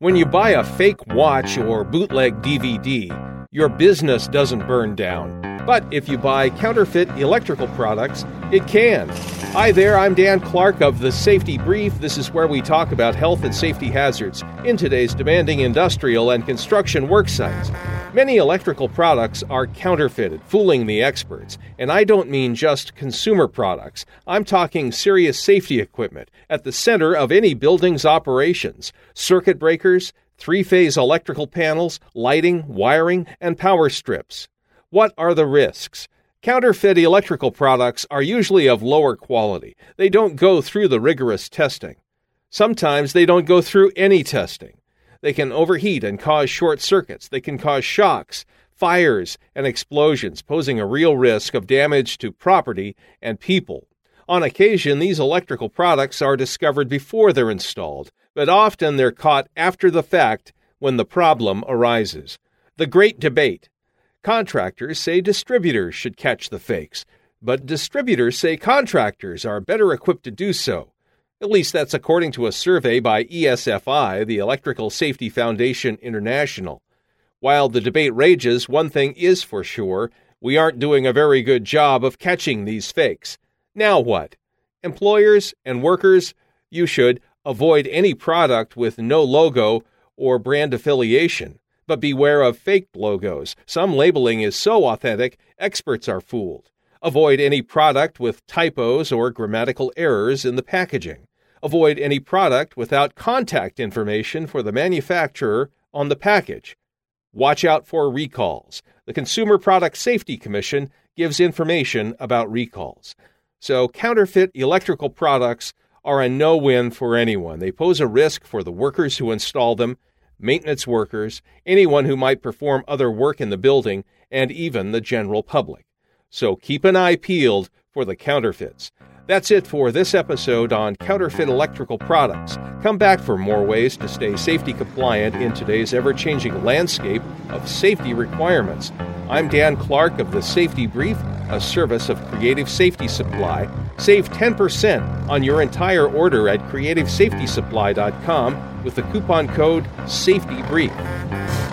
When you buy a fake watch or bootleg DVD, your business doesn't burn down. But if you buy counterfeit electrical products, it can. Hi there, I'm Dan Clark of The Safety Brief. This is where we talk about health and safety hazards in today's demanding industrial and construction work sites. Many electrical products are counterfeited, fooling the experts. And I don't mean just consumer products. I'm talking serious safety equipment at the center of any building's operations circuit breakers, three phase electrical panels, lighting, wiring, and power strips. What are the risks? Counterfeit electrical products are usually of lower quality. They don't go through the rigorous testing. Sometimes they don't go through any testing. They can overheat and cause short circuits. They can cause shocks, fires, and explosions, posing a real risk of damage to property and people. On occasion, these electrical products are discovered before they're installed, but often they're caught after the fact when the problem arises. The great debate. Contractors say distributors should catch the fakes, but distributors say contractors are better equipped to do so. At least that's according to a survey by ESFI, the Electrical Safety Foundation International. While the debate rages, one thing is for sure we aren't doing a very good job of catching these fakes. Now what? Employers and workers, you should avoid any product with no logo or brand affiliation. But beware of fake logos. Some labeling is so authentic, experts are fooled. Avoid any product with typos or grammatical errors in the packaging. Avoid any product without contact information for the manufacturer on the package. Watch out for recalls. The Consumer Product Safety Commission gives information about recalls. So, counterfeit electrical products are a no win for anyone. They pose a risk for the workers who install them, maintenance workers, anyone who might perform other work in the building, and even the general public. So, keep an eye peeled for the counterfeits. That's it for this episode on counterfeit electrical products. Come back for more ways to stay safety compliant in today's ever changing landscape of safety requirements. I'm Dan Clark of the Safety Brief, a service of Creative Safety Supply. Save 10% on your entire order at creativesafetysupply.com with the coupon code SAFETYBRIEF.